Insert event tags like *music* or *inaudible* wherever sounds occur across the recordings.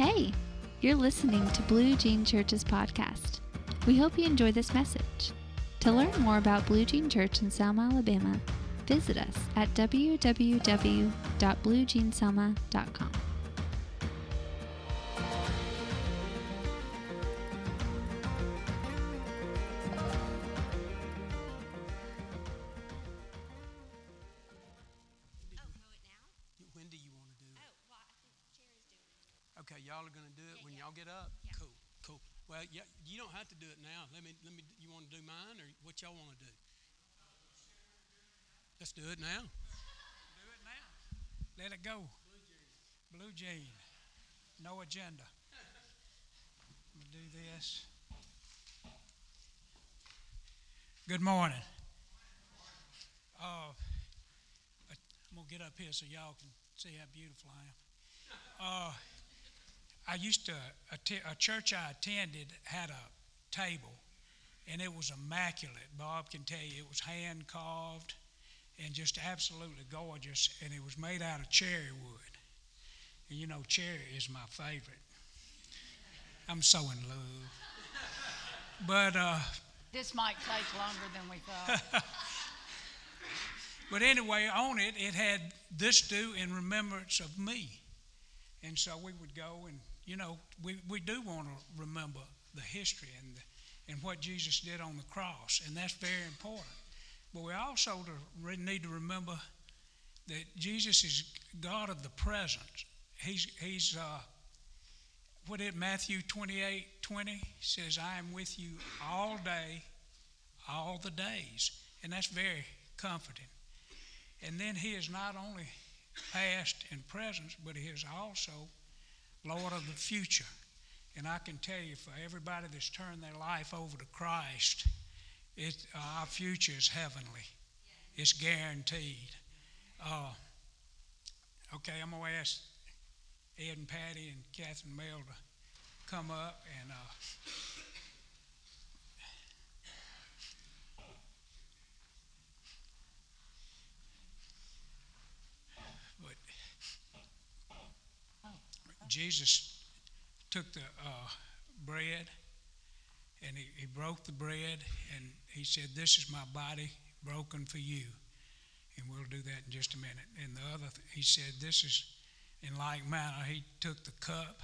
Hey, you're listening to Blue Jean Church's podcast. We hope you enjoy this message. To learn more about Blue Jean Church in Selma, Alabama, visit us at www.bluejeanselma.com. agenda. I'm gonna do this. Good morning. Uh, I'm gonna get up here so y'all can see how beautiful I am. Uh, I used to a church I attended had a table, and it was immaculate. Bob can tell you it was hand carved and just absolutely gorgeous, and it was made out of cherry wood. And you know, cherry is my favorite. I'm so in love. But uh, This might take longer than we thought. *laughs* but anyway, on it it had this do in remembrance of me, and so we would go and you know we, we do want to remember the history and the, and what Jesus did on the cross, and that's very important. But we also need to remember that Jesus is God of the present. He's he's uh, what did Matthew 28 20 says, I am with you all day, all the days. And that's very comforting. And then he is not only past and present, but he is also Lord of the future. And I can tell you, for everybody that's turned their life over to Christ, it, uh, our future is heavenly. It's guaranteed. Uh, okay, I'm going to ask Ed and Patty and Catherine Mel to come up and uh, but Jesus took the uh, bread and he, he broke the bread and he said, This is my body broken for you. And we'll do that in just a minute. And the other, th- he said, This is in like manner. He took the cup,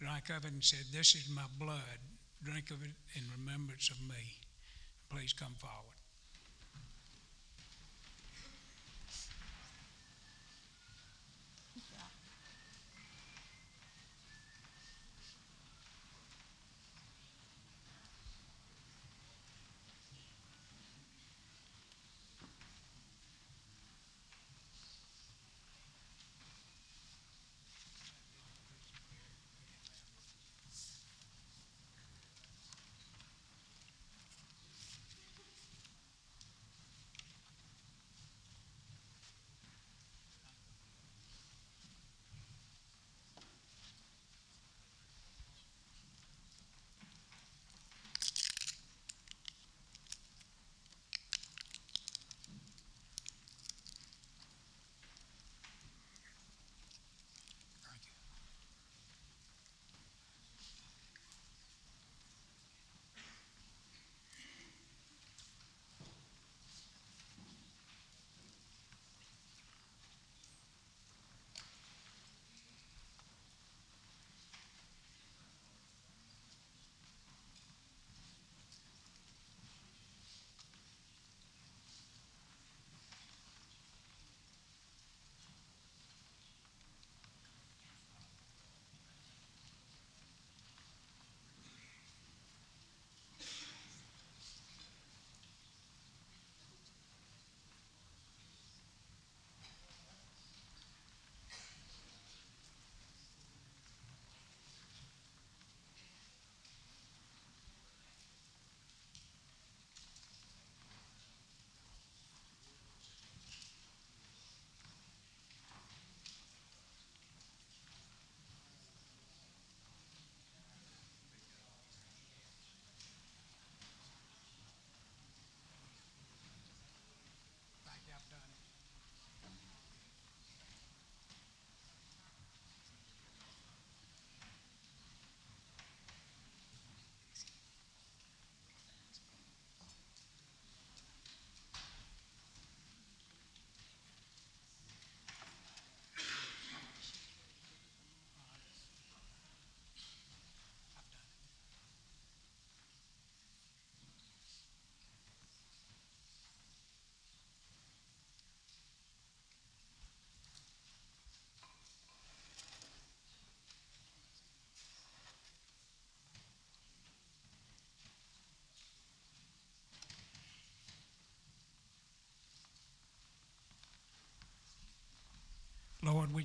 drank of it, and said, This is my blood. Drink of it in remembrance of me. Please come forward.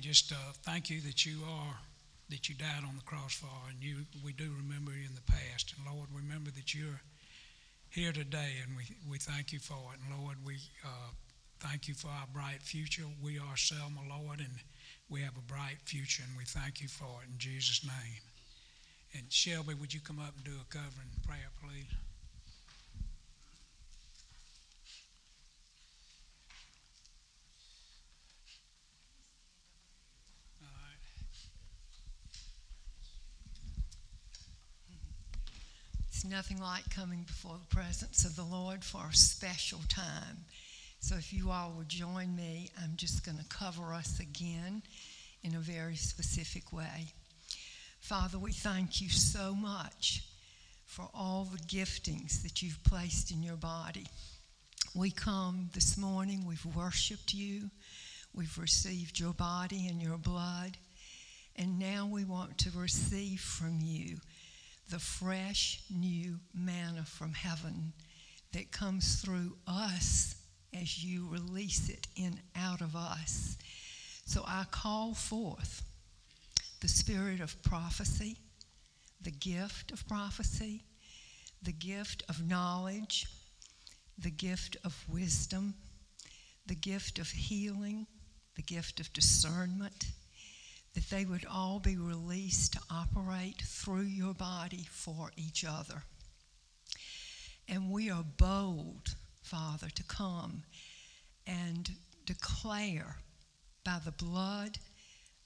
Just uh, thank you that you are, that you died on the cross for, and you, we do remember you in the past. And Lord, remember that you're here today, and we, we thank you for it. And Lord, we uh, thank you for our bright future. We are Selma, Lord, and we have a bright future, and we thank you for it in Jesus' name. And Shelby, would you come up and do a covering prayer, please? Nothing like coming before the presence of the Lord for a special time. So if you all would join me, I'm just going to cover us again in a very specific way. Father, we thank you so much for all the giftings that you've placed in your body. We come this morning, we've worshiped you, we've received your body and your blood, and now we want to receive from you the fresh, new manna from heaven that comes through us as you release it in out of us. So I call forth the spirit of prophecy, the gift of prophecy, the gift of knowledge, the gift of wisdom, the gift of healing, the gift of discernment, that they would all be released to operate through your body for each other. And we are bold, Father, to come and declare by the blood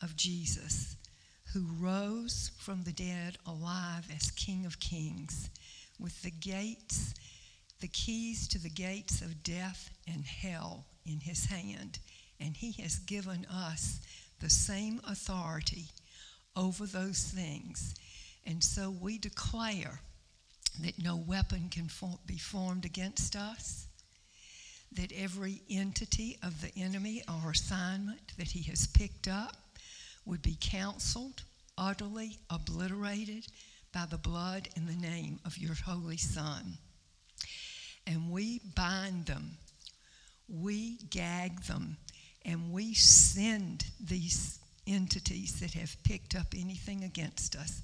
of Jesus, who rose from the dead alive as King of Kings, with the gates, the keys to the gates of death and hell in his hand. And he has given us the same authority over those things. And so we declare that no weapon can be formed against us, that every entity of the enemy or assignment that he has picked up would be counseled, utterly obliterated by the blood and the name of your holy Son. And we bind them, we gag them, and we send these entities that have picked up anything against us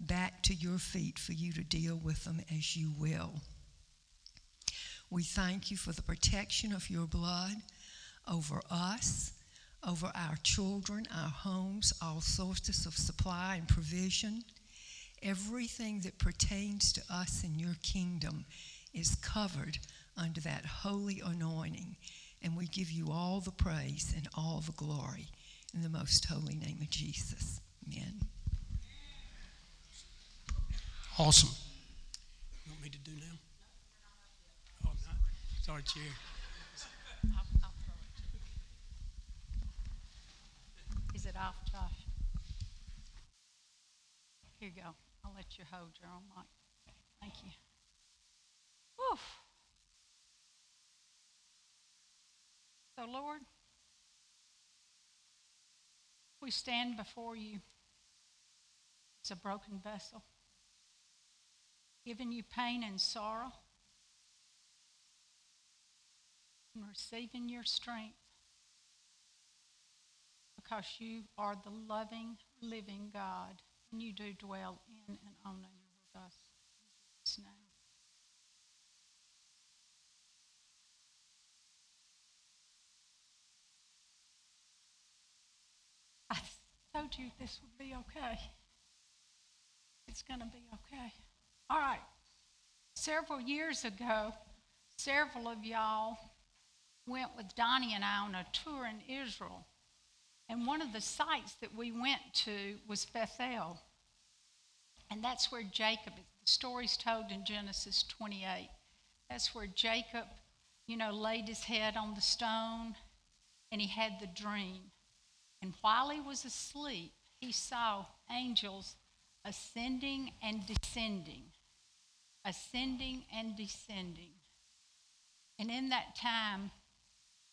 back to your feet for you to deal with them as you will. We thank you for the protection of your blood over us, over our children, our homes, all sources of supply and provision. Everything that pertains to us in your kingdom is covered under that holy anointing. And we give you all the praise and all the glory in the most holy name of Jesus. Amen. Awesome. You want me to do now? Oh, I'm not. Sorry, Chair. I'll, I'll throw it to you. Is it off, Josh? Here you go. I'll let you hold your own mic. Thank you. Woof. So, Lord, we stand before you as a broken vessel, giving you pain and sorrow, and receiving your strength because you are the loving, living God, and you do dwell in and on us. In Jesus' name. I told you this would be okay. It's going to be okay. All right. Several years ago, several of y'all went with Donnie and I on a tour in Israel. And one of the sites that we went to was Bethel. And that's where Jacob, the story's told in Genesis 28. That's where Jacob, you know, laid his head on the stone and he had the dream. And while he was asleep, he saw angels ascending and descending, ascending and descending. And in that time,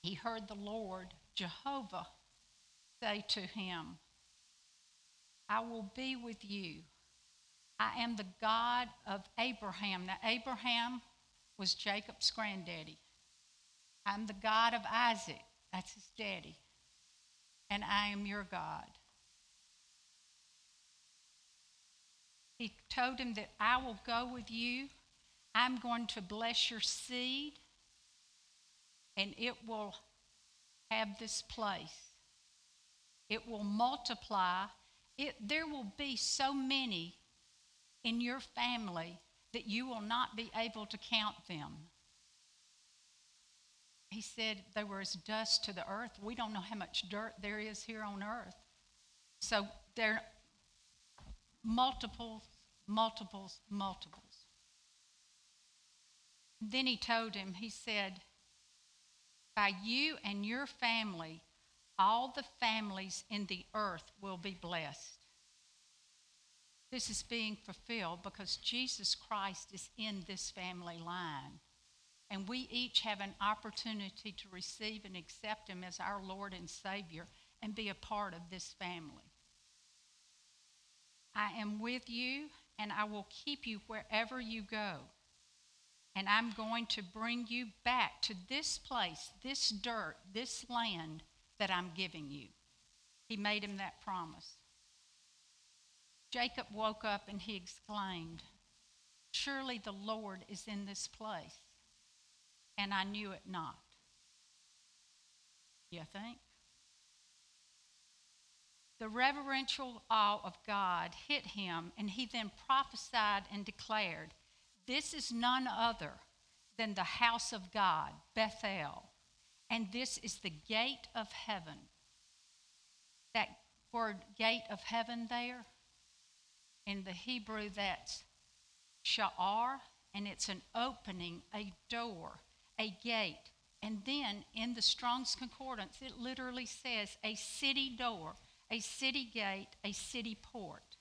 he heard the Lord, Jehovah, say to him, I will be with you. I am the God of Abraham. Now, Abraham was Jacob's granddaddy. I'm the God of Isaac. That's his daddy. And I am your God. He told him that I will go with you. I'm going to bless your seed, and it will have this place. It will multiply. It, there will be so many in your family that you will not be able to count them. He said they were as dust to the earth. We don't know how much dirt there is here on earth. So there multiples, multiples, multiples. Then he told him, he said, By you and your family, all the families in the earth will be blessed. This is being fulfilled because Jesus Christ is in this family line. And we each have an opportunity to receive and accept him as our Lord and Savior and be a part of this family. I am with you and I will keep you wherever you go. And I'm going to bring you back to this place, this dirt, this land that I'm giving you. He made him that promise. Jacob woke up and he exclaimed, Surely the Lord is in this place, and I knew it not. You think? The reverential awe of God hit him, and he then prophesied and declared, This is none other than the house of God, Bethel, and this is the gate of heaven. That word gate of heaven there, in the Hebrew, that's sha'ar, and it's an opening, a door, a gate. And then in the Strong's Concordance, it literally says a city door a city gate, a city port.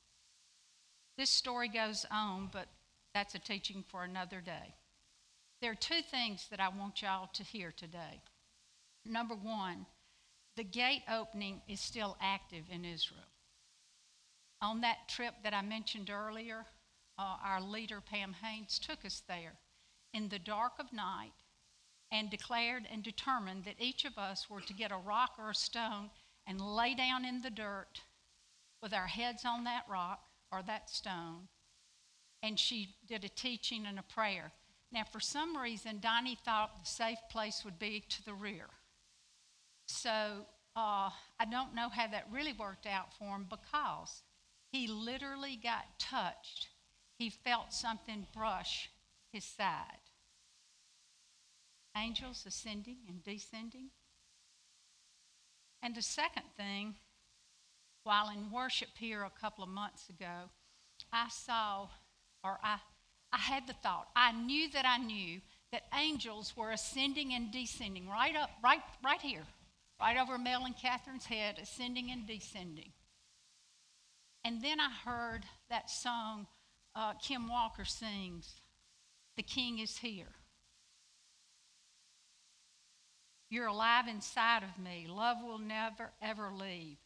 This story goes on, but that's a teaching for another day. There are two things that I want y'all to hear today. Number one, the gate opening is still active in Israel. On that trip that I mentioned earlier, uh, our leader, Pam Haynes, took us there in the dark of night and declared and determined that each of us were to get a rock or a stone and lay down in the dirt with our heads on that rock or that stone. And she did a teaching and a prayer. Now, for some reason, Donnie thought the safe place would be to the rear. So uh, I don't know how that really worked out for him because he literally got touched. He felt something brush his side. Angels ascending and descending. And the second thing, while in worship here a couple of months ago, I saw, or I, I had the thought, I knew that I knew that angels were ascending and descending right up, right, right here, right over Mel and Catherine's head, ascending and descending. And then I heard that song uh, Kim Walker sings, The King is Here. You're alive inside of me. Love will never, ever leave.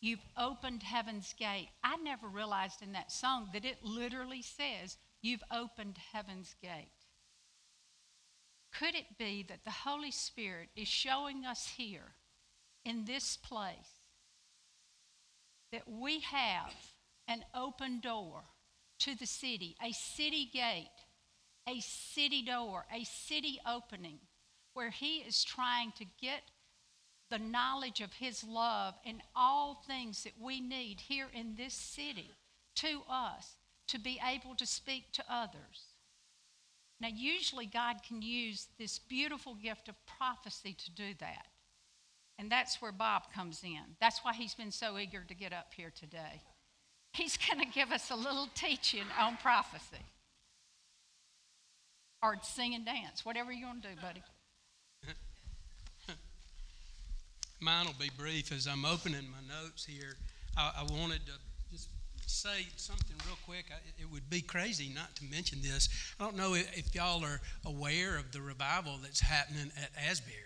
You've opened heaven's gate. I never realized in that song that it literally says, You've opened heaven's gate. Could it be that the Holy Spirit is showing us here in this place that we have an open door to the city, a city gate, a city door, a city opening? Where He is trying to get the knowledge of His love and all things that we need here in this city to us to be able to speak to others. Now, usually God can use this beautiful gift of prophecy to do that. And that's where Bob comes in. That's why he's been so eager to get up here today. He's *laughs* going to give us a little teaching on prophecy or sing and dance, whatever you want to do, buddy. Mine will be brief as I'm opening my notes here. I, I wanted to just say something real quick. I, it would be crazy not to mention this. I don't know if, if y'all are aware of the revival that's happening at Asbury.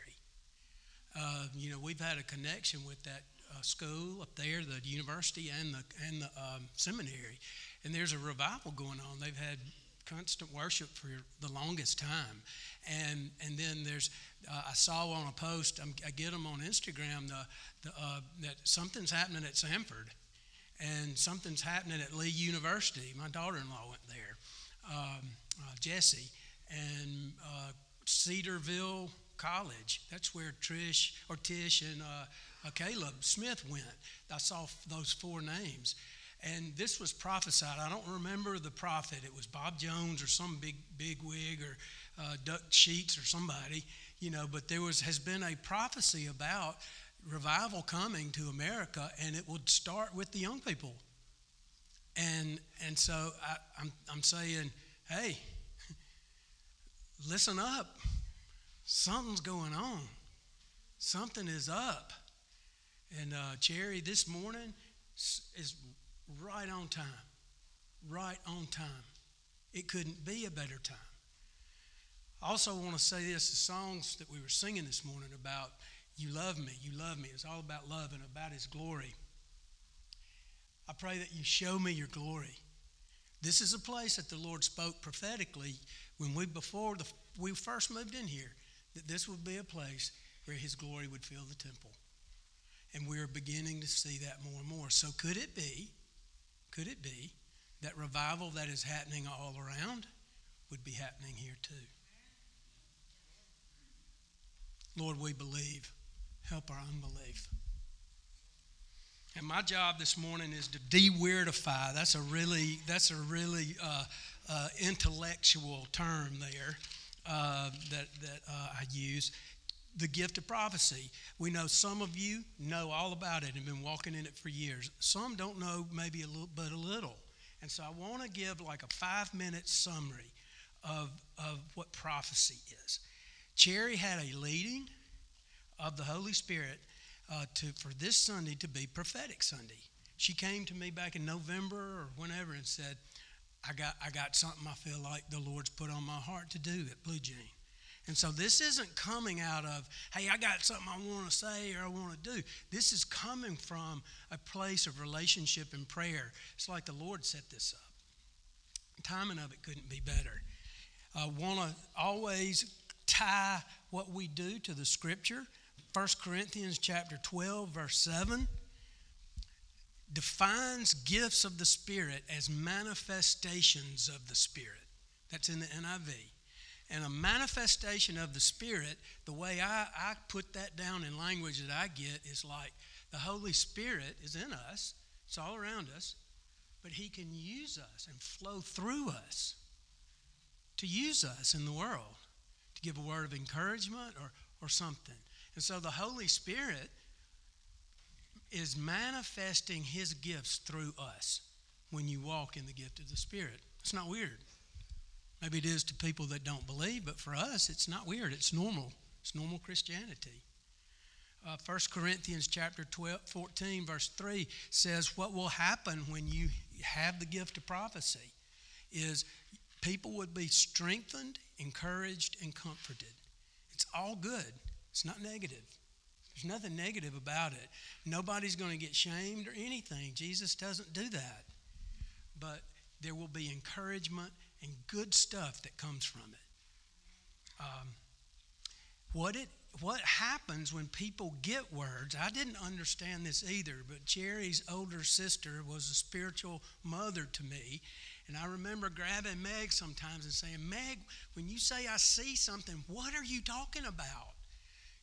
Uh, you know, we've had a connection with that uh, school up there, the university and the and the um, seminary, and there's a revival going on. They've had constant worship for the longest time, and and then there's uh, I saw on a post I'm, i get them on Instagram the, the uh, that something's happening at Samford, and something's happening at Lee University. My daughter-in-law went there, um, uh, Jessie, and uh, Cedarville College. That's where Trish or Tish and uh, uh, Caleb Smith went. I saw those four names. And this was prophesied. I don't remember the prophet. It was Bob Jones or some big big wig or uh, Dutch Sheets or somebody, you know. But there was has been a prophecy about revival coming to America, and it would start with the young people. And and so I, I'm I'm saying, hey, listen up. Something's going on. Something is up. And uh, Cherry, this morning is right on time. Right on time. It couldn't be a better time. I also want to say this the songs that we were singing this morning about you love me, you love me. It's all about love and about his glory. I pray that you show me your glory. This is a place that the Lord spoke prophetically when we before the, we first moved in here that this would be a place where his glory would fill the temple. And we're beginning to see that more and more. So could it be, could it be that revival that is happening all around would be happening here too? Lord, we believe. Help our unbelief. And my job this morning is to de-weirdify. That's a really that's a really uh, uh, intellectual term there uh, that that uh, I use. The gift of prophecy. We know some of you know all about it and been walking in it for years. Some don't know maybe a little, but a little. And so I want to give like a five-minute summary of of what prophecy is. Cherry had a leading of the Holy Spirit uh, to, for this Sunday to be prophetic Sunday. She came to me back in November or whenever and said, I got, I got something I feel like the Lord's put on my heart to do at Blue Jean. And so this isn't coming out of, hey, I got something I want to say or I want to do. This is coming from a place of relationship and prayer. It's like the Lord set this up. The timing of it couldn't be better. Uh, I want to always tie what we do to the scripture 1 Corinthians chapter 12 verse 7 defines gifts of the spirit as manifestations of the spirit. That's in the NIV. And a manifestation of the Spirit, the way I, I put that down in language that I get is like the Holy Spirit is in us, it's all around us, but He can use us and flow through us to use us in the world, to give a word of encouragement or, or something. And so the Holy Spirit is manifesting His gifts through us when you walk in the gift of the Spirit. It's not weird. Maybe it is to people that don't believe, but for us, it's not weird. It's normal. It's normal Christianity. Uh, 1 Corinthians chapter 12, 14, verse 3 says, What will happen when you have the gift of prophecy is people would be strengthened, encouraged, and comforted. It's all good. It's not negative. There's nothing negative about it. Nobody's going to get shamed or anything. Jesus doesn't do that. But there will be encouragement and good stuff that comes from it. Um, what it what happens when people get words? I didn't understand this either, but Cherry's older sister was a spiritual mother to me. And I remember grabbing Meg sometimes and saying, Meg, when you say I see something, what are you talking about?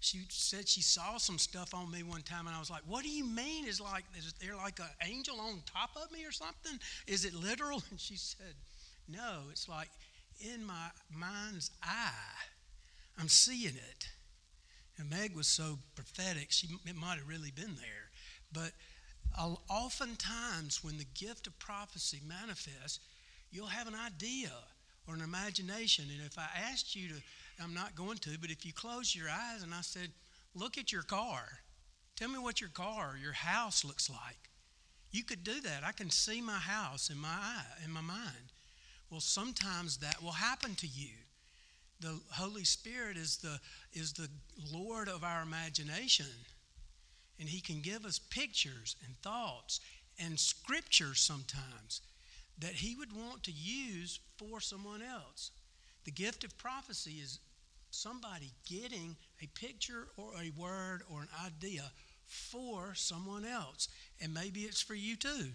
she said she saw some stuff on me one time, and I was like, "What do you mean? Is like is there like an angel on top of me or something? Is it literal?" *laughs* And she said, "No, it's like in my mind's eye, I'm seeing it." And Meg was so prophetic; she it might have really been there, but oftentimes when the gift of prophecy manifests, you'll have an idea or an imagination, and if I asked you to I'm not going to, but if you close your eyes and I said, Look at your car, tell me what your car your house looks like. You could do that. I can see my house in my eye, in my mind. Well, sometimes that will happen to you. The Holy Spirit is the, is the Lord of our imagination, and He can give us pictures and thoughts and scriptures sometimes that He would want to use for someone else. The gift of prophecy is somebody getting a picture or a word or an idea for someone else. And maybe it's for you too.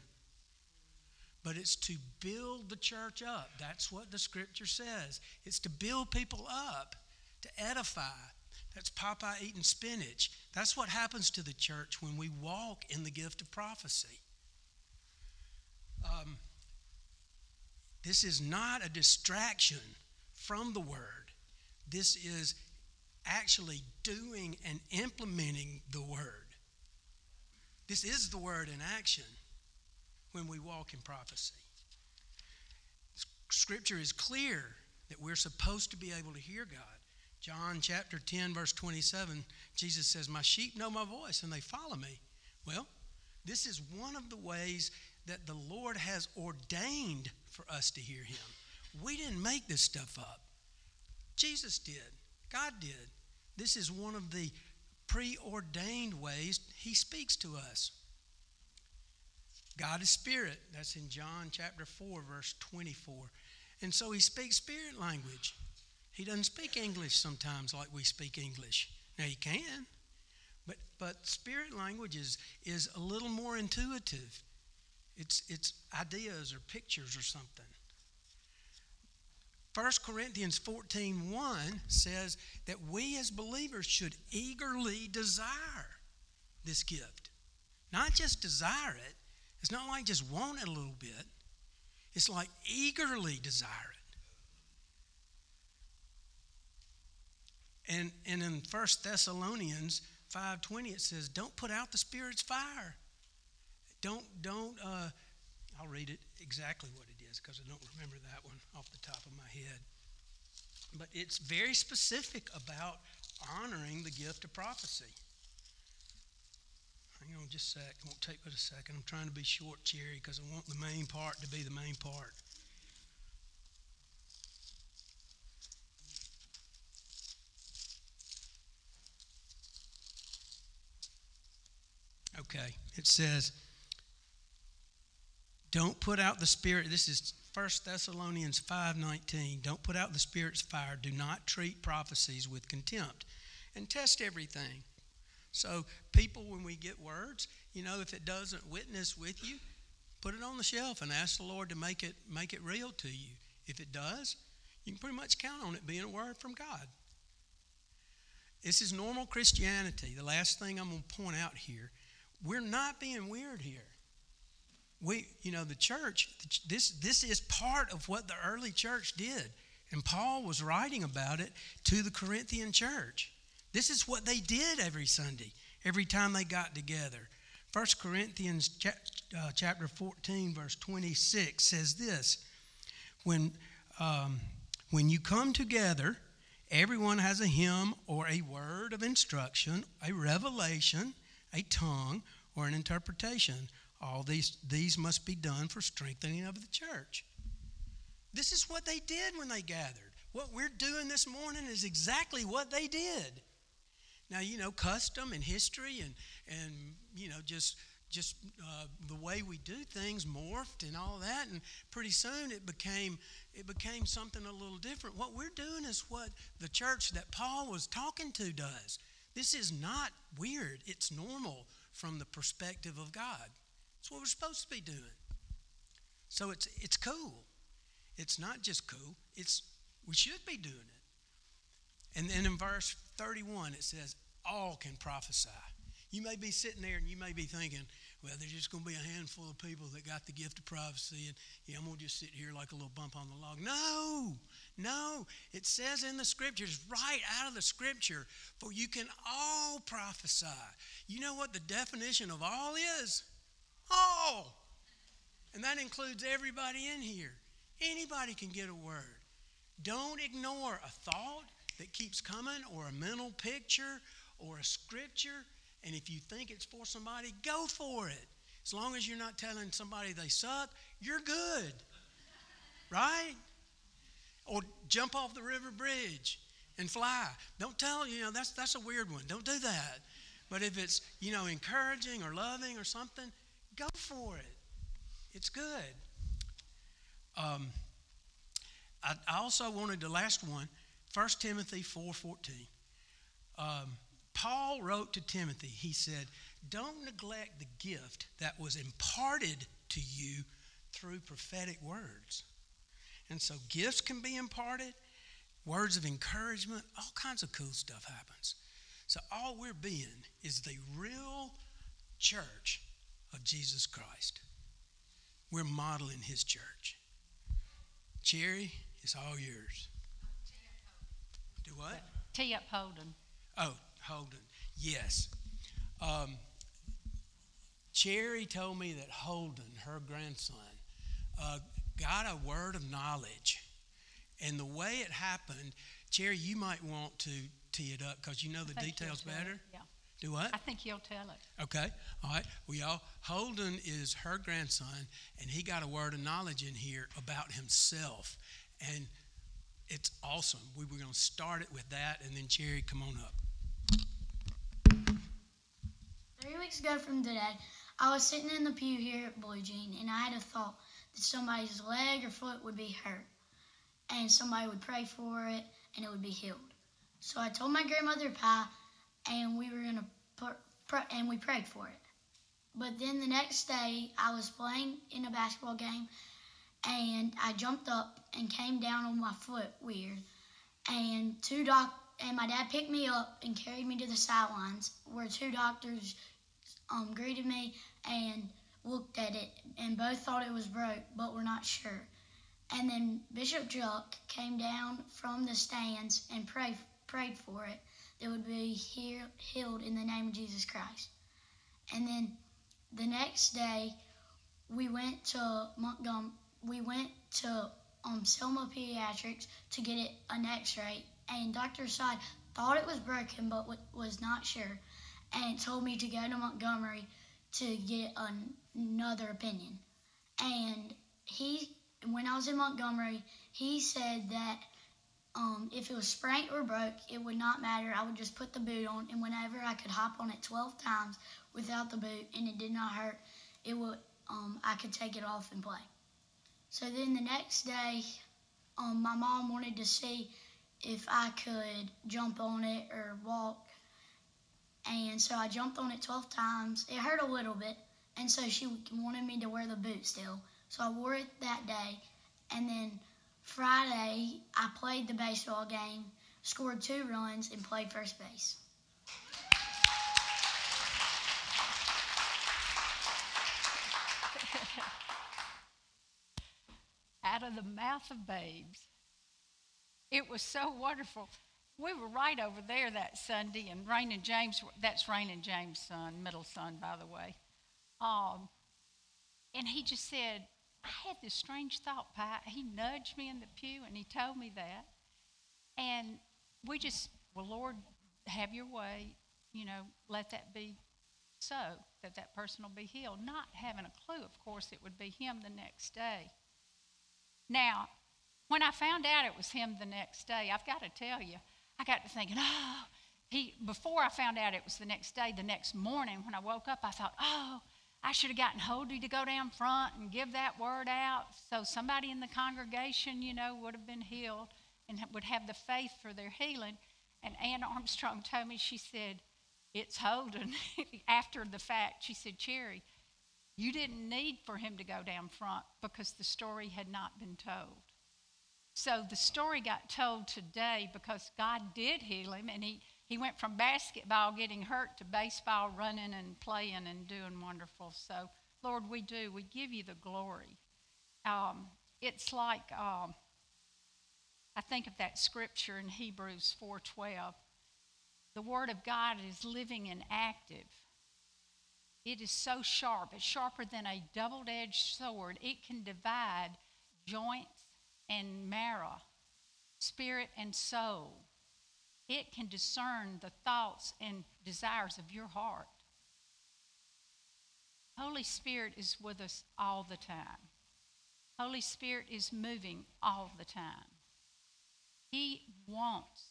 But it's to build the church up. That's what the scripture says. It's to build people up, to edify. That's Popeye eating spinach. That's what happens to the church when we walk in the gift of prophecy. Um, this is not a distraction from the word. This is actually doing and implementing the word. This is the word in action when we walk in prophecy. Scripture is clear that we're supposed to be able to hear God. John chapter 10, verse 27, Jesus says, My sheep know my voice and they follow me. Well, this is one of the ways that the Lord has ordained for us to hear Him. We didn't make this stuff up, Jesus did, God did. This is one of the preordained ways He speaks to us. God is spirit. That's in John chapter 4, verse 24. And so He speaks spirit language. He doesn't speak English sometimes like we speak English. Now, He can, but, but spirit language is, is a little more intuitive. It's, it's ideas or pictures or something. 1 Corinthians 14 1 says that we as believers should eagerly desire this gift. Not just desire it, it's not like just want it a little bit, it's like eagerly desire it. And, and in 1 Thessalonians 5.20 it says, don't put out the Spirit's fire. Don't, don't, uh, I'll read it exactly what it is because I don't remember that one off the top of my head. But it's very specific about honoring the gift of prophecy. Hang on just a sec. It won't take but a second. I'm trying to be short, Cherry, because I want the main part to be the main part. Okay, it says, don't put out the spirit. This is 1 Thessalonians 5:19. Don't put out the spirit's fire. Do not treat prophecies with contempt. And test everything. So people when we get words, you know, if it doesn't witness with you, put it on the shelf and ask the Lord to make it make it real to you. If it does, you can pretty much count on it being a word from God. This is normal Christianity. The last thing I'm going to point out here, we're not being weird here we, you know, the church, this, this is part of what the early church did. And Paul was writing about it to the Corinthian church. This is what they did every Sunday, every time they got together. 1 Corinthians uh, chapter 14, verse 26 says this When, um, when you come together, everyone has a hymn or a word of instruction, a revelation, a tongue, or an interpretation. All these, these must be done for strengthening of the church. This is what they did when they gathered. What we're doing this morning is exactly what they did. Now, you know, custom and history and, and you know, just, just uh, the way we do things morphed and all that. And pretty soon it became, it became something a little different. What we're doing is what the church that Paul was talking to does. This is not weird, it's normal from the perspective of God. It's what we're supposed to be doing. So it's, it's cool. It's not just cool, it's we should be doing it. And then in verse 31, it says, All can prophesy. You may be sitting there and you may be thinking, well, there's just going to be a handful of people that got the gift of prophecy, and yeah, I'm going to just sit here like a little bump on the log. No, no. It says in the scriptures, right out of the scripture, for you can all prophesy. You know what the definition of all is? All. And that includes everybody in here. Anybody can get a word. Don't ignore a thought that keeps coming or a mental picture or a scripture. And if you think it's for somebody, go for it. As long as you're not telling somebody they suck, you're good. Right? Or jump off the river bridge and fly. Don't tell, you know, that's, that's a weird one. Don't do that. But if it's, you know, encouraging or loving or something, Go for it. It's good. Um, I, I also wanted the last one, 1 Timothy 4.14. Um, Paul wrote to Timothy, he said, Don't neglect the gift that was imparted to you through prophetic words. And so gifts can be imparted, words of encouragement, all kinds of cool stuff happens. So all we're being is the real church of Jesus Christ. We're modeling his church. Cherry, it's all yours. What? Tee up Holden. Oh, Holden. Yes. Um, Cherry told me that Holden, her grandson, uh, got a word of knowledge. And the way it happened, Cherry, you might want to tee it up because you know the I think he'll details it, better. Yeah. Do what? I think he'll tell it. Okay. All right. Well, y'all, Holden is her grandson, and he got a word of knowledge in here about himself. And it's awesome. We were going to start it with that, and then Cherry, come on up. Three weeks ago from today, I was sitting in the pew here at Blue Jean, and I had a thought that somebody's leg or foot would be hurt, and somebody would pray for it, and it would be healed. So I told my grandmother Pie, and we were gonna put, pr- and we prayed for it. But then the next day, I was playing in a basketball game, and I jumped up and came down on my foot weird, and two doc and my dad picked me up and carried me to the sidelines where two doctors um, greeted me and looked at it and both thought it was broke but were not sure. And then bishop juck came down from the stands and prayed, prayed for it that would be heal, healed in the name of jesus christ. And then the next day we went to montgomery we went to um, selma pediatrics to get it an x-ray and Dr. Side thought it was broken but was not sure and told me to go to Montgomery to get an- another opinion. And he, when I was in Montgomery, he said that um, if it was sprained or broke, it would not matter. I would just put the boot on, and whenever I could hop on it 12 times without the boot and it did not hurt, it would um, I could take it off and play. So then the next day, um, my mom wanted to see if I could jump on it or walk. And so I jumped on it 12 times. It hurt a little bit, and so she wanted me to wear the boot still. So I wore it that day. And then Friday, I played the baseball game, scored two runs, and played first base. Out of the mouth of babes. It was so wonderful. We were right over there that Sunday, and Rain and James, that's Rain and James' son, middle son, by the way. Um, and he just said, I had this strange thought. He nudged me in the pew and he told me that. And we just, well, Lord, have your way. You know, let that be so, that that person will be healed. Not having a clue, of course, it would be him the next day. Now, when I found out it was him the next day, I've got to tell you, I got to thinking, oh, he, before I found out it was the next day, the next morning when I woke up, I thought, oh, I should have gotten Holdy to go down front and give that word out so somebody in the congregation, you know, would have been healed and would have the faith for their healing. And Ann Armstrong told me, she said, it's Holden. *laughs* After the fact, she said, Cherry, you didn't need for him to go down front because the story had not been told. So the story got told today because God did heal him, and he, he went from basketball getting hurt to baseball running and playing and doing wonderful. So, Lord, we do. We give you the glory. Um, it's like um, I think of that scripture in Hebrews 4:12. The Word of God is living and active. It is so sharp. It's sharper than a double-edged sword. It can divide joints and marrow, spirit and soul. It can discern the thoughts and desires of your heart. Holy Spirit is with us all the time. Holy Spirit is moving all the time. He wants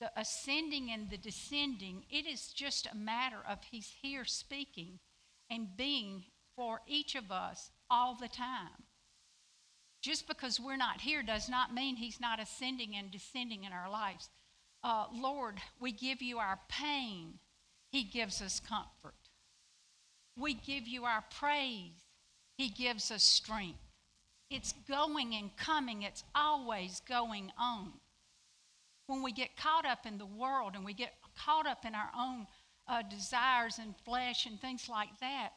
the ascending and the descending. It is just a matter of He's here speaking and being for each of us all the time. Just because we're not here does not mean He's not ascending and descending in our lives. Uh, Lord, we give you our pain, He gives us comfort. We give you our praise, He gives us strength. It's going and coming, it's always going on. When we get caught up in the world and we get caught up in our own uh, desires and flesh and things like that,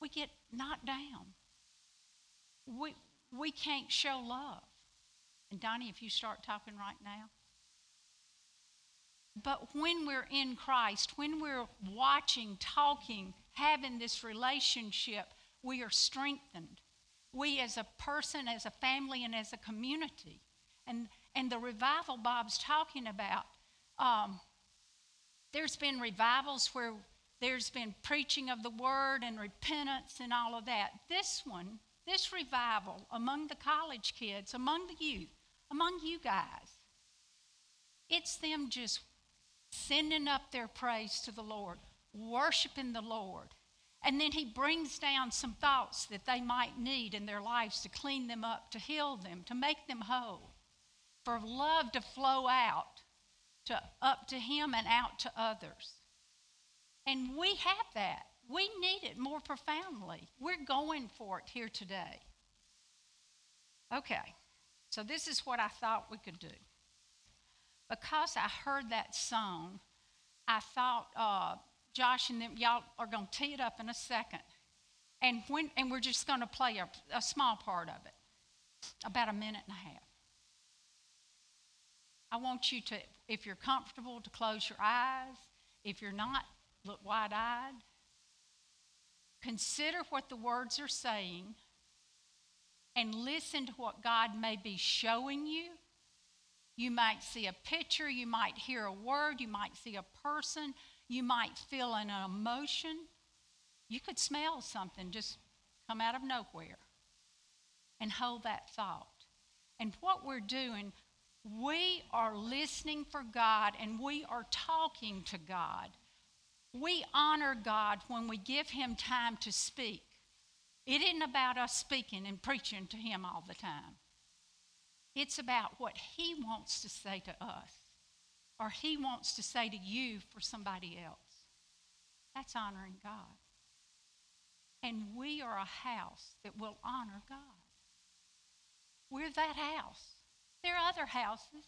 we get knocked down. We, we can't show love. And Donnie, if you start talking right now. But when we're in Christ, when we're watching, talking, having this relationship, we are strengthened. We as a person, as a family, and as a community. And, and the revival Bob's talking about, um, there's been revivals where there's been preaching of the word and repentance and all of that. This one, this revival among the college kids, among the youth, among you guys, it's them just sending up their praise to the Lord, worshiping the Lord. And then he brings down some thoughts that they might need in their lives to clean them up, to heal them, to make them whole, for love to flow out to up to him and out to others. And we have that. We need it more profoundly. We're going for it here today. Okay, so this is what I thought we could do. Because I heard that song, I thought uh, Josh and them, y'all are going to tee it up in a second. And, when, and we're just going to play a, a small part of it, about a minute and a half. I want you to, if you're comfortable, to close your eyes. If you're not, look wide eyed. Consider what the words are saying and listen to what God may be showing you. You might see a picture, you might hear a word, you might see a person, you might feel an emotion. You could smell something just come out of nowhere and hold that thought. And what we're doing, we are listening for God and we are talking to God. We honor God when we give Him time to speak. It isn't about us speaking and preaching to Him all the time. It's about what He wants to say to us or He wants to say to you for somebody else. That's honoring God. And we are a house that will honor God. We're that house. There are other houses,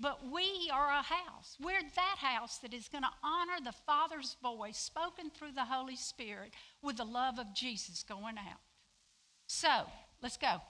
but we are a house. We're that house that is going to honor the Father's voice spoken through the Holy Spirit with the love of Jesus going out. So, let's go.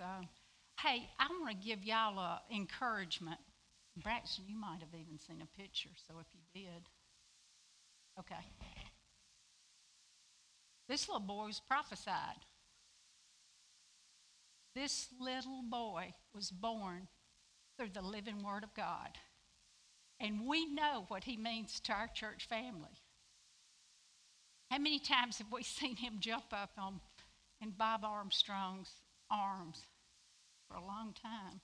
On. Hey, I want to give y'all a encouragement. Braxton, you might have even seen a picture, so if you did. Okay. This little boy was prophesied. This little boy was born through the living Word of God. And we know what he means to our church family. How many times have we *laughs* seen him jump up on in Bob Armstrong's arms for a long time?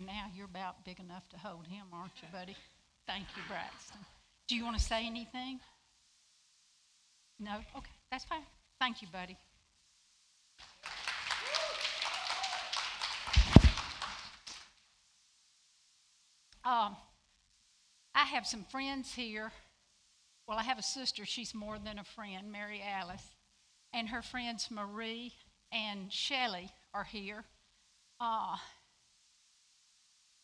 Now you're about big enough to hold him, aren't you, buddy? Thank you, Braxton. Do you want to say anything? No? Okay, that's fine. Thank you, buddy. Um, I have some friends here. Well, I have a sister, she's more than a friend, Mary Alice. And her friends Marie and Shelley are here. Uh,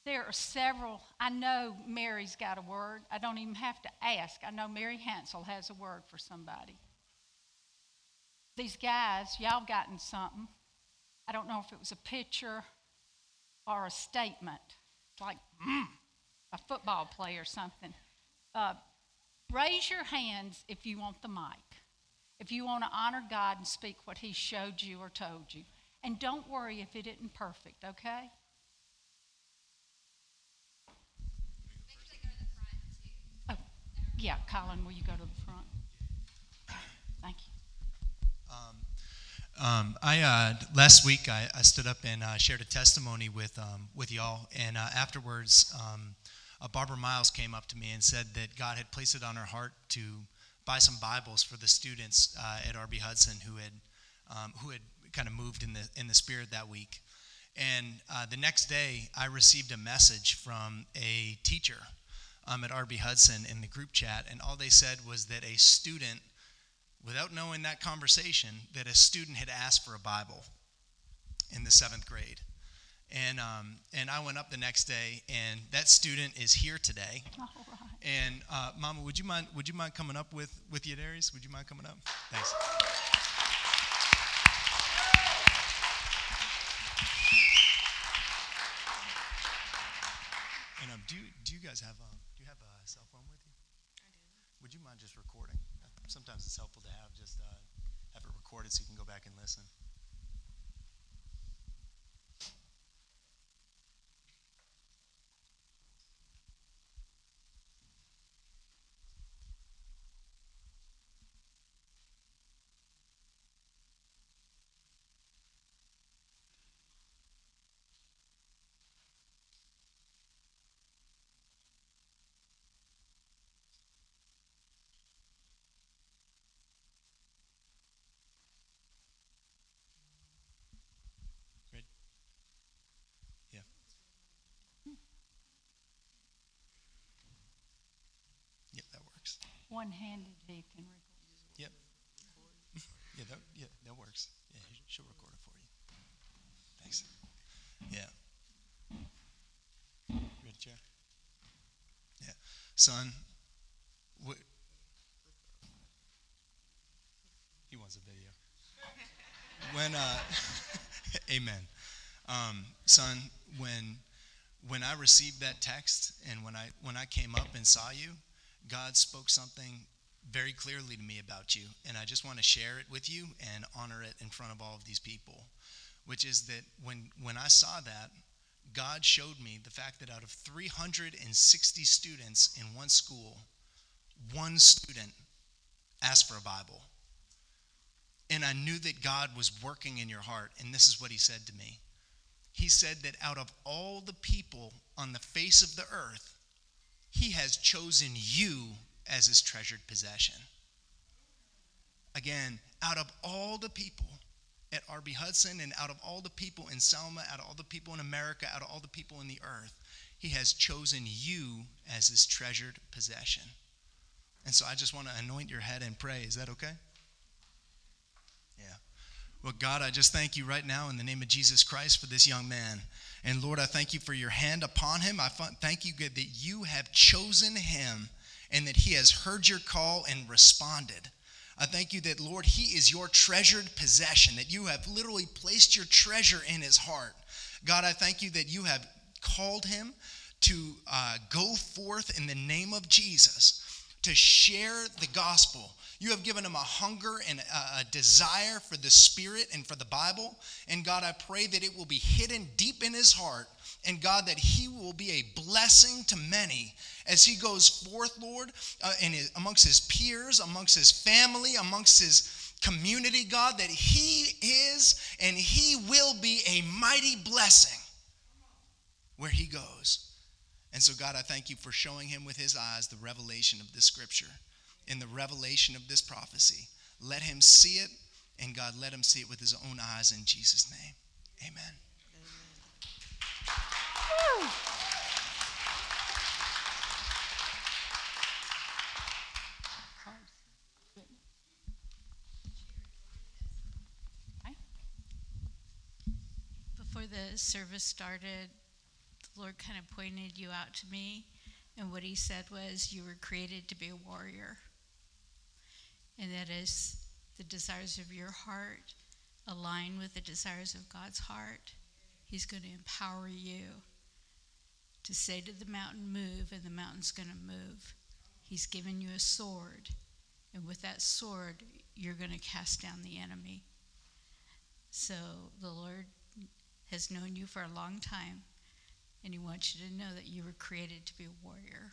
there are several. I know Mary's got a word. I don't even have to ask. I know Mary Hansel has a word for somebody. These guys, y'all gotten something. I don't know if it was a picture or a statement. Like, mm, a football play or something. Uh, raise your hands if you want the mic. If you want to honor God and speak what He showed you or told you. And don't worry if it isn't perfect, okay? Yeah, Colin, will you go to the front? Thank you. Um, I uh, last week I, I stood up and uh, shared a testimony with um, with y'all, and uh, afterwards, um, Barbara Miles came up to me and said that God had placed it on her heart to buy some Bibles for the students uh, at RB Hudson who had um, who had kind of moved in the in the spirit that week. And uh, the next day, I received a message from a teacher um, at RB Hudson in the group chat, and all they said was that a student without knowing that conversation, that a student had asked for a Bible in the seventh grade. And, um, and I went up the next day, and that student is here today. *laughs* All right. And uh, Mama, would you mind would you mind coming up with with you, Darius? Would you mind coming up? Thanks. And um, do you, do you guys have a do you have a cell phone with you? I do. Would you mind just recording? Sometimes it's helpful to have just uh, have it recorded so you can go back and listen. Ready? Yeah. Yep, that works. One-handed he can record. Yep. *laughs* Yeah, that, yeah, that works. Yeah, she'll record it for you. Thanks. Yeah. Ready, Chair? Yeah. Son, what? He wants a video. When, uh, *laughs* amen. Um, son, when, when I received that text and when I, when I came up and saw you, God spoke something very clearly to me about you, and I just want to share it with you and honor it in front of all of these people. Which is that when when I saw that, God showed me the fact that out of 360 students in one school, one student asked for a Bible. And I knew that God was working in your heart, and this is what He said to me. He said that out of all the people on the face of the earth, He has chosen you as his treasured possession. Again, out of all the people at RB Hudson and out of all the people in Selma, out of all the people in America, out of all the people in the earth, he has chosen you as his treasured possession. And so I just want to anoint your head and pray. Is that okay? Well, God, I just thank you right now in the name of Jesus Christ for this young man. And Lord, I thank you for your hand upon him. I thank you, God, that you have chosen him and that he has heard your call and responded. I thank you that, Lord, he is your treasured possession, that you have literally placed your treasure in his heart. God, I thank you that you have called him to uh, go forth in the name of Jesus to share the gospel. You have given him a hunger and a, desire for the Spirit and for the Bible. And God, I pray that it will be hidden deep in his heart. And God, that he will be a blessing to many as he goes forth, Lord, uh, and his, amongst his peers, amongst his family, amongst his community, God, that he is and he will be a mighty blessing where he goes. And so, God, I thank you for showing him with his eyes the revelation of this scripture and the revelation of this prophecy. Let him see it, and God, let him see it with his own eyes in Jesus' name. Amen. Before the service started, the Lord kind of pointed you out to me, and what He said was, You were created to be a warrior. And that as the desires of your heart align with the desires of God's heart, He's going to empower you to say to the mountain, Move, and the mountain's going to move. He's given you a sword, and with that sword, you're going to cast down the enemy. So the Lord has known you for a long time, and He wants you to know that you were created to be a warrior.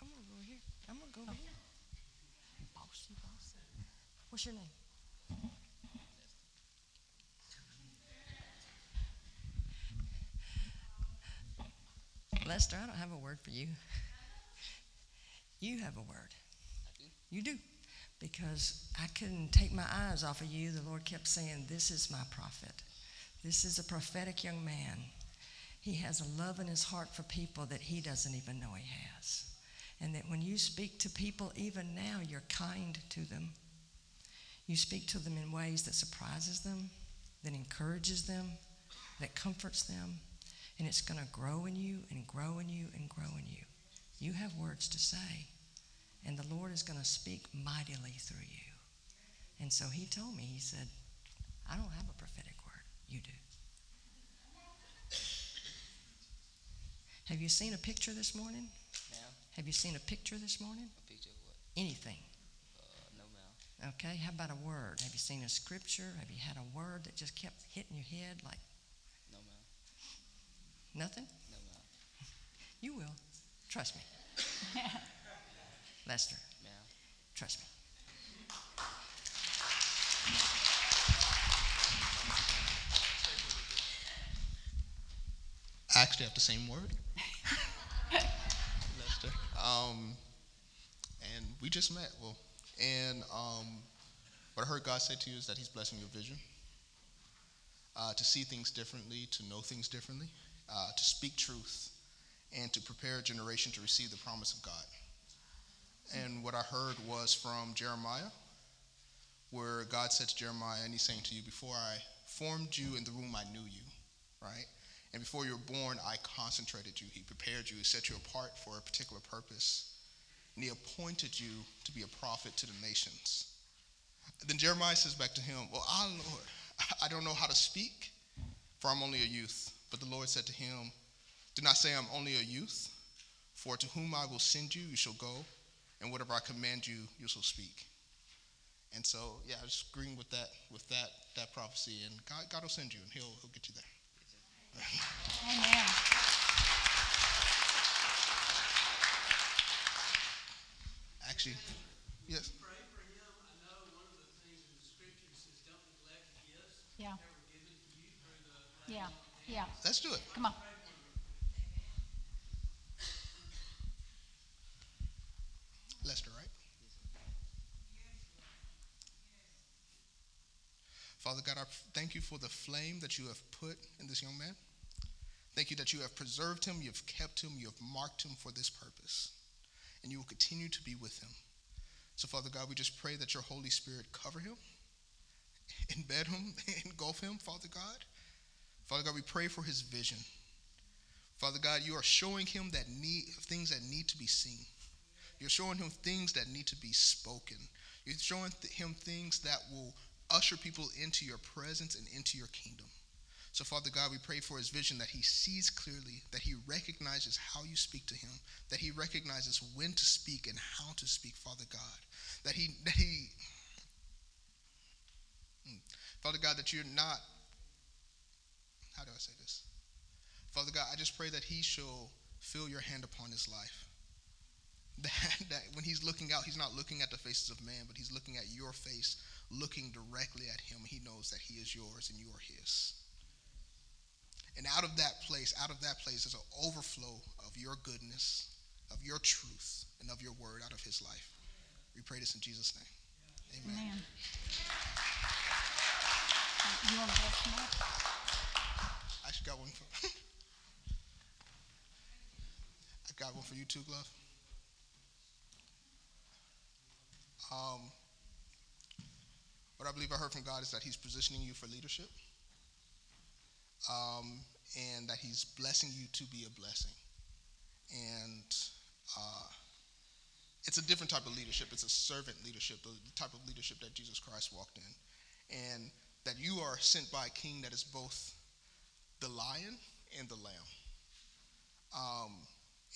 I'm gonna go over here. I'm gonna go over here. Bossy, bossy. Lester, I don't have a word for you. You have a word. You do. Because I couldn't take my eyes off of you. The Lord kept saying, This is my prophet. This is a prophetic young man. He has a love in his heart for people that he doesn't even know he has. And that when you speak to people, even now, you're kind to them. You speak to them in ways that surprises them, that encourages them, that comforts them. And it's going to grow in you and grow in you and grow in you. You have words to say. And the Lord is going to speak mightily through you. And so he told me, he said, I don't have a prophetic word. You do. Have you seen a picture this morning? Ma'am, Have you seen a picture this morning? a picture of what? Anything. No, ma'am. Okay, how about a word? Have you seen a scripture? Have you had a word that just kept hitting your head like No, ma'am. nothing? No, ma'am. *laughs* You will. Trust me. *laughs* Lester, Ma'am. trust me. I actually have the same word. *laughs* Lester. Um, and we just met. Well, and um, what I heard God say to you is that He's blessing your vision, uh, to see things differently, to know things differently, uh, to speak truth, and to prepare a generation to receive the promise of God. And what I heard was from Jeremiah, where God said to Jeremiah, and He's saying to you, Before I formed you in the womb, I knew you, right? And before you were born, I concentrated you. He prepared you. He set you apart for a particular purpose. And he appointed you to be a prophet to the nations. Then Jeremiah says back to him, Well, ah, Lord, I don't know how to speak, for I'm only a youth. But the Lord said to him, Do not say I'm only a youth, for to whom I will send you, you shall go, and whatever I command you, you shall speak. And so, yeah, I just agreeing with that, with that, that prophecy, and God, God will send you, and He'll, He'll get you there. Amen. Actually, yes. Pray for him. I know one of the things in the scripture says, don't neglect gifts Yeah, that were given to you through the yeah, yeah. Let's do it. Come on. Lester, right? Father God, I thank you for the flame that you have put in this young man. Thank you that you have preserved him, you have kept him, you have marked him for this purpose. And you will continue to be with him. So, Father God, we just pray that your Holy Spirit cover him, *laughs* embed him, *laughs* engulf him, Father God. Father God, we pray for his vision. Father God, you are showing him that need things that need to be seen. You're showing him things that need to be spoken. You're showing him things that will usher people into your presence and into your kingdom. So, Father God, we pray for his vision that he sees clearly, that he recognizes how you speak to him, that he recognizes when to speak and how to speak, Father God. That he, that he, hmm. Father God, that you're not, how do I say this? Father God, I just pray that he shall feel your hand upon his life. *laughs* That, that when he's looking out, he's not looking at the faces of man, but he's looking at your face, looking directly at him. He knows that he is yours and you are his. And out of that place, out of that place, is an overflow of your goodness, of your truth, and of your word out of his life. We pray this in Jesus' name. Amen. Amen. You want to bless them up? I actually got one for *laughs* I got one for you too, Glove. Um, what I believe I heard from God is that He's positioning you for leadership, um, and that He's blessing you to be a blessing. And uh, it's a different type of leadership. It's a servant leadership, the type of leadership that Jesus Christ walked in, and that you are sent by a King that is both the lion and the lamb. Um,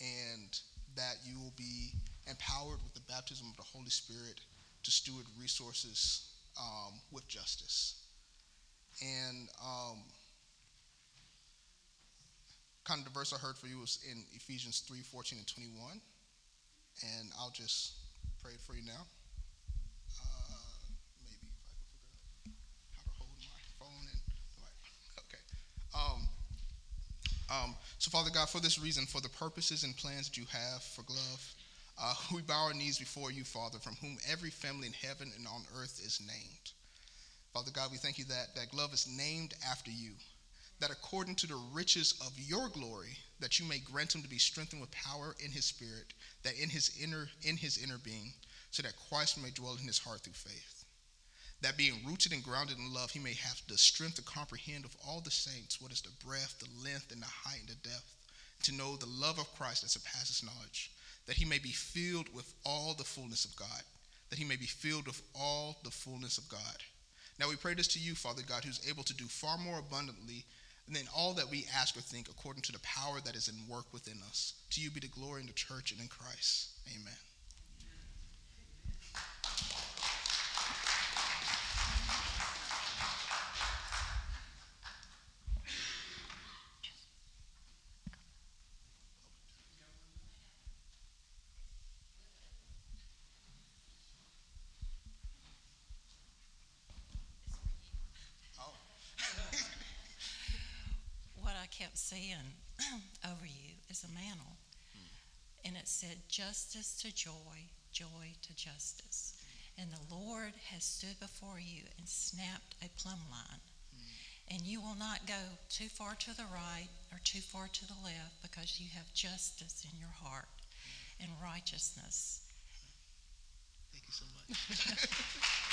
and that you will be empowered with the baptism of the Holy Spirit to steward resources um, with justice. And um, kind of the verse I heard for you was in Ephesians 3 14 and 21. And I'll just pray for you now. Uh, maybe if I can figure out how to hold my phone and *laughs* okay. Um, um, so, Father God, for this reason, for the purposes and plans that you have for Glove, uh, *laughs* we bow our knees before you, Father, from whom every family in heaven and on earth is named. Father God, we thank you that that glove is named after you, that according to the riches of your glory, that you may grant him to be strengthened with power in his spirit, that in his inner in his inner being, so that Christ may dwell in his heart through faith. That being rooted and grounded in love, he may have the strength to comprehend of all the saints what is the breadth, the length, and the height and the depth, to know the love of Christ that surpasses knowledge that he may be filled with all the fullness of God, that he may be filled with all the fullness of God. Now we pray this to you, Father God, who's able to do far more abundantly than all that we ask or think according to the power that is in work within us. To you be the glory in the church and in Christ. Amen. Oh. what I kept seeing over you is a mantle. And it said, Justice to joy, joy to justice. And the Lord has stood before you and snapped a plumb line. And you will not go too far to the right or too far to the left because you have justice in your heart and righteousness. Thank you so much. *laughs*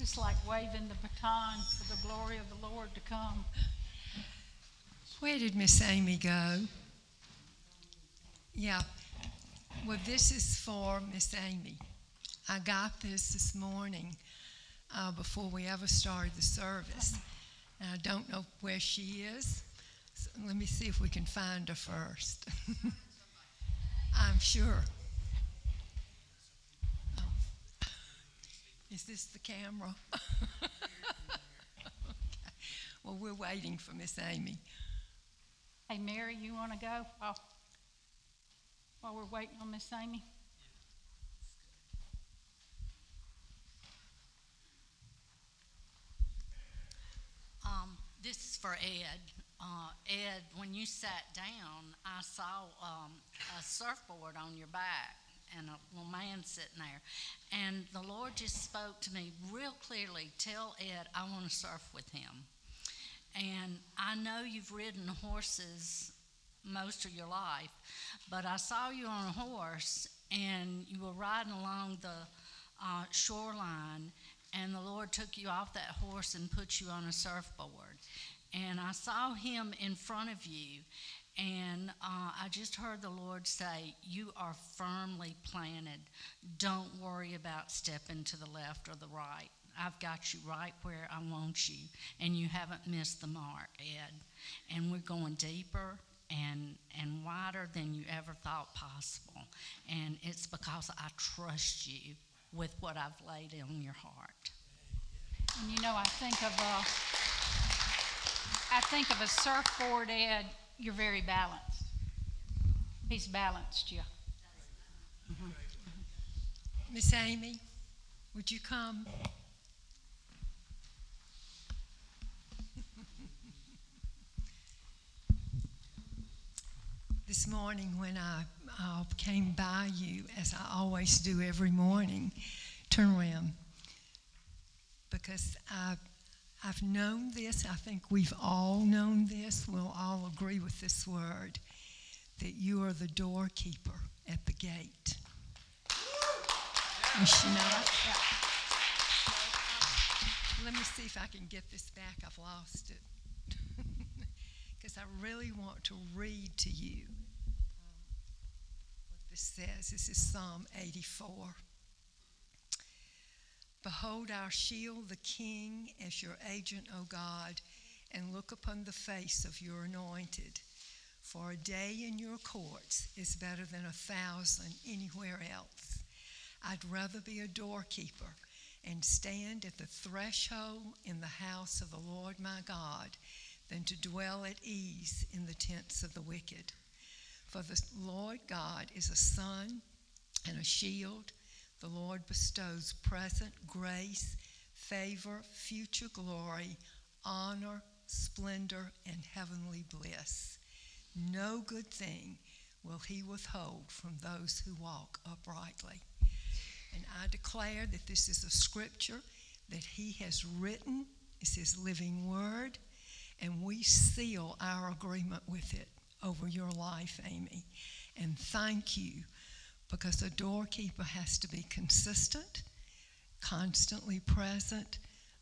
It's like waving the baton for the glory of the Lord to come. Where did Miss Amy go? Yeah. Well, this is for Miss Amy. I got this this morning uh, before we ever started the service. And I don't know where she is. So let me see if we can find her first. *laughs* I'm sure. Is this the camera? *laughs* okay. Well, we're waiting for Miss Amy. Hey, Mary, you want to go while, while we're waiting on Miss Amy? Um, this is for Ed. Uh, Ed, when you sat down, I saw um, a surfboard on your back, and a little man sitting there. And the Lord just spoke to me real clearly tell Ed I want to surf with him. And I know you've ridden horses most of your life, but I saw you on a horse and you were riding along the uh, shoreline, and the Lord took you off that horse and put you on a surfboard. And I saw him in front of you, and uh, I just heard the Lord say, You are firmly planted. Don't worry about stepping to the left or the right. I've got you right where I want you, and you haven't missed the mark, Ed. And we're going deeper and and wider than you ever thought possible. And it's because I trust you with what I've laid on your heart. And you know, I think of a, I think of a surfboard, Ed. You're very balanced. He's balanced you. Miss Amy, would you come? this morning when I uh, came by you, as I always do every morning, turn around. Because I, I've known this, I think we've all known this, we'll all agree with this word, that you are the doorkeeper at the gate. Is not? Let me see if I can get this back. I've lost it. *laughs* Because I really want to read to you um, what this says. This is Psalm 84. Behold our shield, the King, as your agent, O God, and look upon the face of your anointed. For a day in your courts is better than a thousand anywhere else. I'd rather be a doorkeeper and stand at the threshold in the house of the Lord my God than to dwell at ease in the tents of the wicked. For the Lord God is a sun and a shield. The Lord bestows present grace, favor, future glory, honor, splendor, and heavenly bliss. No good thing will he withhold from those who walk uprightly. And I declare that this is a scripture that he has written, it's his living word, and we seal our agreement with it over your life, Amy. And thank you because a doorkeeper has to be consistent, constantly present,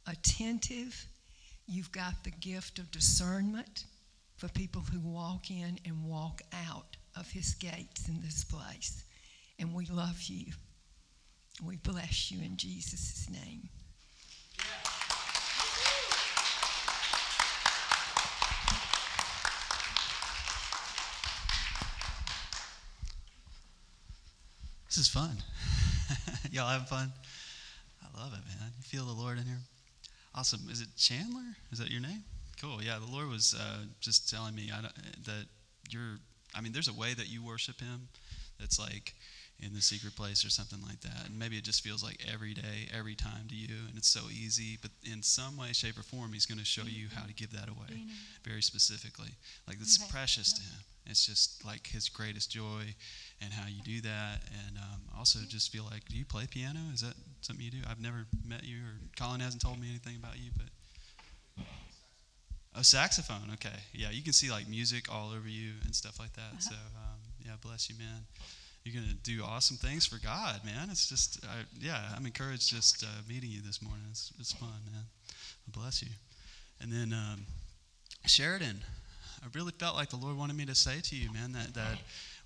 attentive. You've got the gift of discernment for people who walk in and walk out of his gates in this place. And we love you. We bless you in Jesus' name. This is fun. *laughs* Y'all having fun? I love it, man. You feel the Lord in here? Awesome. Is it Chandler? Is that your name? Cool. Yeah, the Lord was uh, just telling me that you're, I mean, there's a way that you worship Him that's like in the secret place or something like that. And maybe it just feels like every day, every time to you, and it's so easy. But in some way, shape, or form, He's going to show you how to give that away very specifically. Like it's precious to Him. It's just like His greatest joy and how you do that. And um, also just feel like, do you play piano? Is that something you do? I've never met you, or Colin hasn't told me anything about you, but. Oh, saxophone. Okay. Yeah, you can see like music all over you and stuff like that. Uh-huh. So, um, yeah, bless you, man. You're going to do awesome things for God, man. It's just, I, yeah, I'm encouraged just uh, meeting you this morning. It's, it's fun, man. Bless you. And then um, Sheridan, I really felt like the Lord wanted me to say to you, man, that, that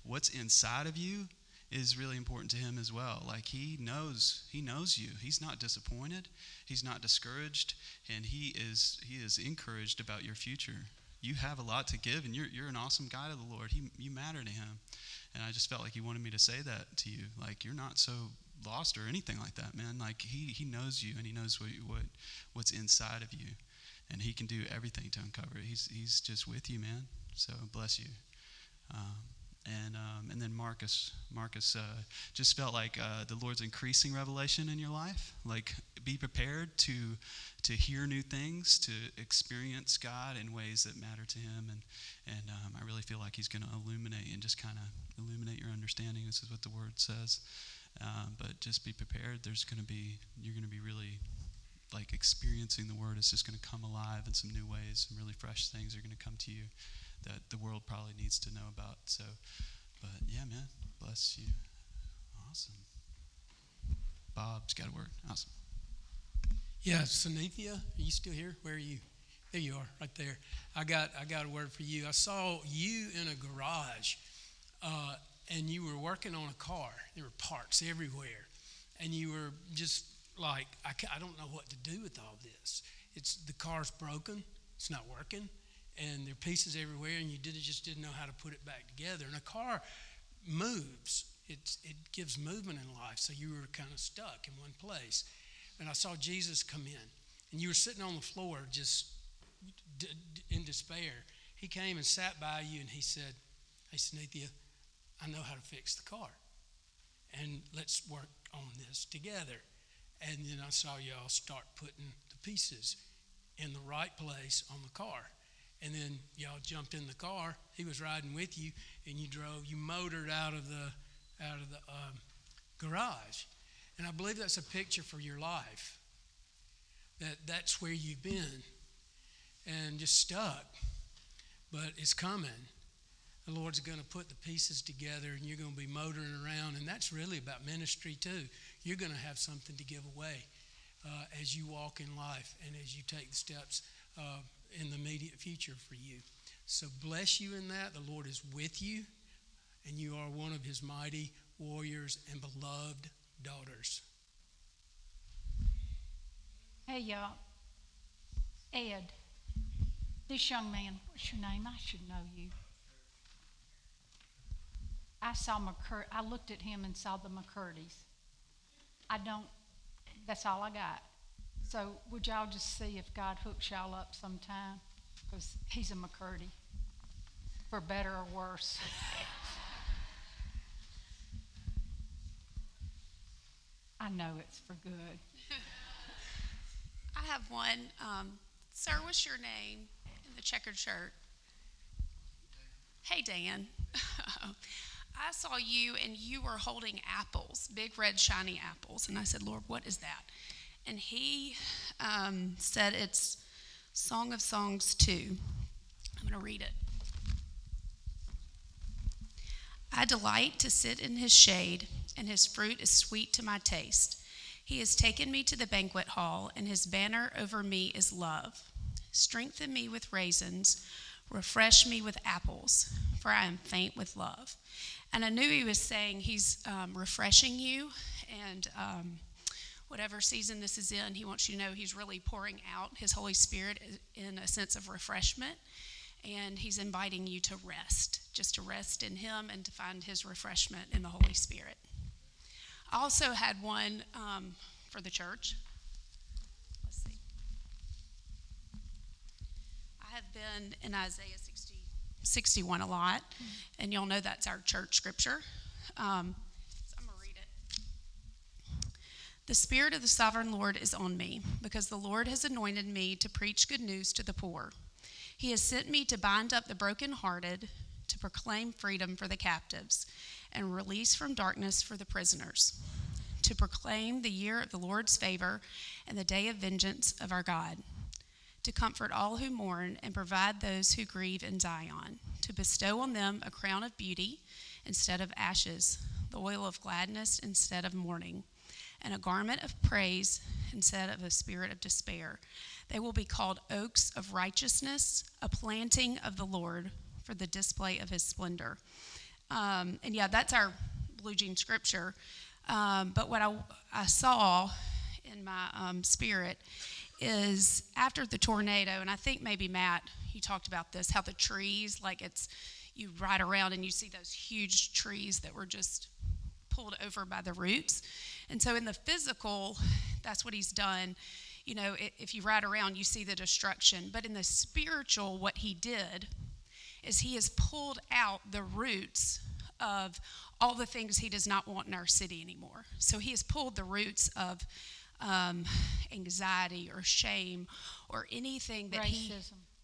what's inside of you is really important to him as well. Like he knows, he knows you. He's not disappointed. He's not discouraged, and he is he is encouraged about your future. You have a lot to give, and you're you're an awesome guy to the Lord. He you matter to him, and I just felt like he wanted me to say that to you. Like you're not so lost or anything like that, man. Like he he knows you, and he knows what what what's inside of you, and he can do everything to uncover it. He's he's just with you, man. So bless you. Um, and um, and then Marcus Marcus uh, just felt like uh, the Lord's increasing revelation in your life. Like be prepared to to hear new things, to experience God in ways that matter to Him, and and um, I really feel like He's going to illuminate and just kind of illuminate your understanding. This is what the Word says. Um, but just be prepared. There's going to be you're going to be really like experiencing the Word is just going to come alive in some new ways. Some really fresh things are going to come to you that the world probably needs to know about. So, but yeah, man, bless you. Awesome. Bob's got a word. Awesome. Yeah, Sanithia, are you still here? Where are you? There you are, right there. I got I got a word for you. I saw you in a garage, uh, and you were working on a car. There were parts everywhere, and you were just like, I, I don't know what to do with all this. It's the car's broken. It's not working and there are pieces everywhere, and you did, just didn't know how to put it back together. And a car moves, it's, it gives movement in life, so you were kind of stuck in one place. And I saw Jesus come in, and you were sitting on the floor just d- d- in despair. He came and sat by you, and he said, Hey, Sanithia, I know how to fix the car, and let's work on this together. And then I saw y'all start putting the pieces in the right place on the car and then y'all jumped in the car. He was riding with you, and you drove. You motored out of the out of the um, garage, and I believe that's a picture for your life. That that's where you've been, and just stuck, but it's coming. The Lord's going to put the pieces together, and you're going to be motoring around, and that's really about ministry too. You're going to have something to give away uh, as you walk in life and as you take the steps. Uh, in the immediate future for you. So bless you in that. The Lord is with you, and you are one of his mighty warriors and beloved daughters. Hey, y'all. Ed, this young man, what's your name? I should know you. I saw McCur- I looked at him and saw the McCurdy's. I don't, that's all I got. So would y'all just see if God hooks y'all up sometime? Because he's a McCurdy, for better or worse. *laughs* I know it's for good. *laughs* I have one. Um, sir, what's your name in the checkered shirt? Hey, Dan. *laughs* I saw you and you were holding apples, big red shiny apples. And I said, Lord, what is that? And he um, said it's Song of Songs 2. I'm going to read it. I delight to sit in his shade, and his fruit is sweet to my taste. He has taken me to the banquet hall, and his banner over me is love. Strengthen me with raisins, refresh me with apples, for I am faint with love. And I knew he was saying he's um, refreshing you and. Um, whatever season this is in, He wants you to know He's really pouring out His Holy Spirit in a sense of refreshment. And He's inviting you to rest, just to rest in Him and to find His refreshment in the Holy Spirit. I also had one um, for the church. Let's see. I have been in Isaiah 60, 61 a lot, and y'all know that's our church scripture. Um, the Spirit of the sovereign Lord is on me, because the Lord has anointed me to preach good news to the poor. He has sent me to bind up the brokenhearted, to proclaim freedom for the captives, and release from darkness for the prisoners, to proclaim the year of the Lord's favor and the day of vengeance of our God, to comfort all who mourn and provide those who grieve in Zion, to bestow on them a crown of beauty instead of ashes, the oil of gladness instead of mourning and a garment of praise instead of a spirit of despair. They will be called oaks of righteousness, a planting of the Lord for the display of his splendor. Um, and yeah, that's our blue jean scripture. Um, but what I, I, saw in my um, spirit is after the tornado, and I think maybe Matt, you talked about this, how the trees, like it's, you ride around and you see those huge trees that were just pulled over by the roots. And so, in the physical, that's what he's done. You know, if you ride around, you see the destruction. But in the spiritual, what he did is he has pulled out the roots of all the things he does not want in our city anymore. So he has pulled the roots of um, anxiety or shame or anything that he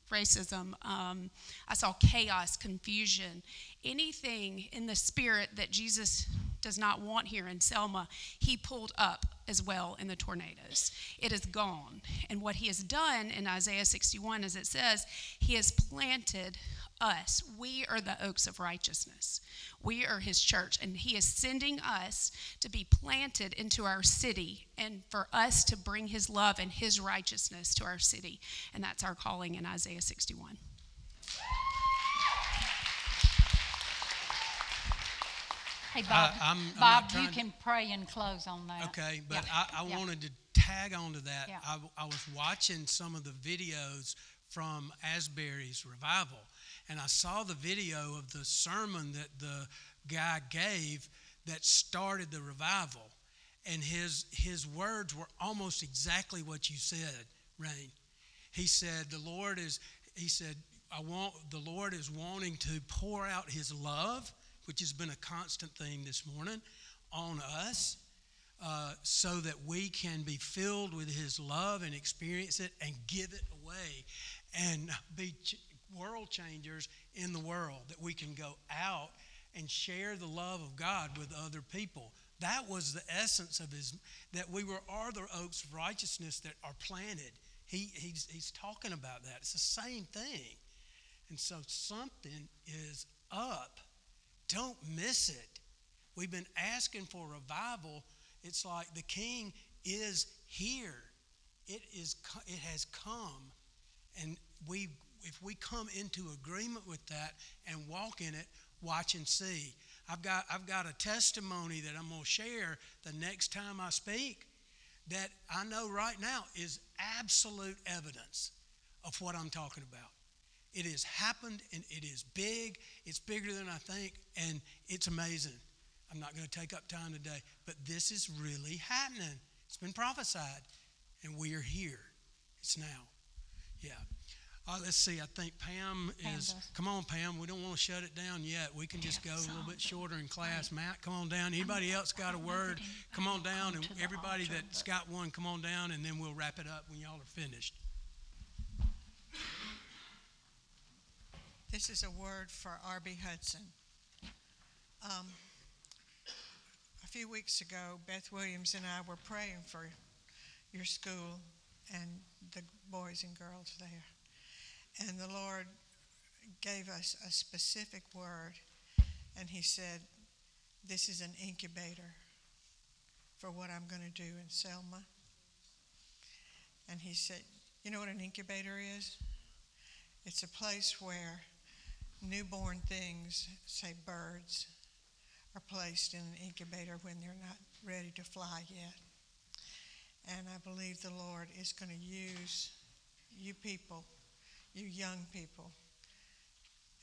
Racism. Um, I saw chaos, confusion, anything in the spirit that Jesus does not want here in Selma, he pulled up as well in the tornadoes. It is gone. And what he has done in Isaiah 61, as it says, he has planted us. We are the oaks of righteousness. We are his church, and he is sending us to be planted into our city and for us to bring his love and his righteousness to our city. And that's our calling in Isaiah 61. Hey, uh, Bob, I- I'm- I'm Bob, you trying- can pray and close on that. Okay, but Yeah, I, I yeah. wanted to tag on to that. Yeah. I, I was watching some of the videos from Asbury's revival, and I saw the video of the sermon that the guy gave that started the revival. And his, his words were almost exactly what you said, Rain. He said, The Lord is, he said, I want, the Lord is wanting to pour out his love, which has been a constant theme this morning, on us uh, so that we can be filled with His love and experience it and give it away and be ch- world changers in the world, that we can go out and share the love of God with other people. That was the essence of His, that we were are the oaks of righteousness that are planted. He, he's, he's talking about that. It's the same thing. And so something is up. Don't miss it. We've been asking for revival. It's like the king is here. It is it has come. And we if we come into agreement with that and walk in it, watch and see. I've got I've got a testimony that I'm going to share the next time I speak that I know right now is absolute evidence of what I'm talking about. It has happened and it is big. It's bigger than I think, and it's amazing. I'm not going to take up time today, but this is really happening. It's been prophesied, and we are here. It's now. Yeah. Uh, let's see. I think Pam Pam is. does. Come on, Pam. We don't want to shut it down yet. We can just go a little bit shorter in class. Matt, come on down. Anybody else got a word? Come on down, and everybody that's got one, come on down, and then we'll wrap it up when y'all are finished. This is a word for R.B. Hudson. Um, a few weeks ago, Beth Williams and I were praying for your school and the boys and girls there. And the Lord gave us a specific word, and He said, This is an incubator for what I'm going to do in Selma. And He said, You know what an incubator is? It's a place where newborn things, say birds, are placed in an incubator when they're not ready to fly yet. And I believe the Lord is going to use you people, you young people,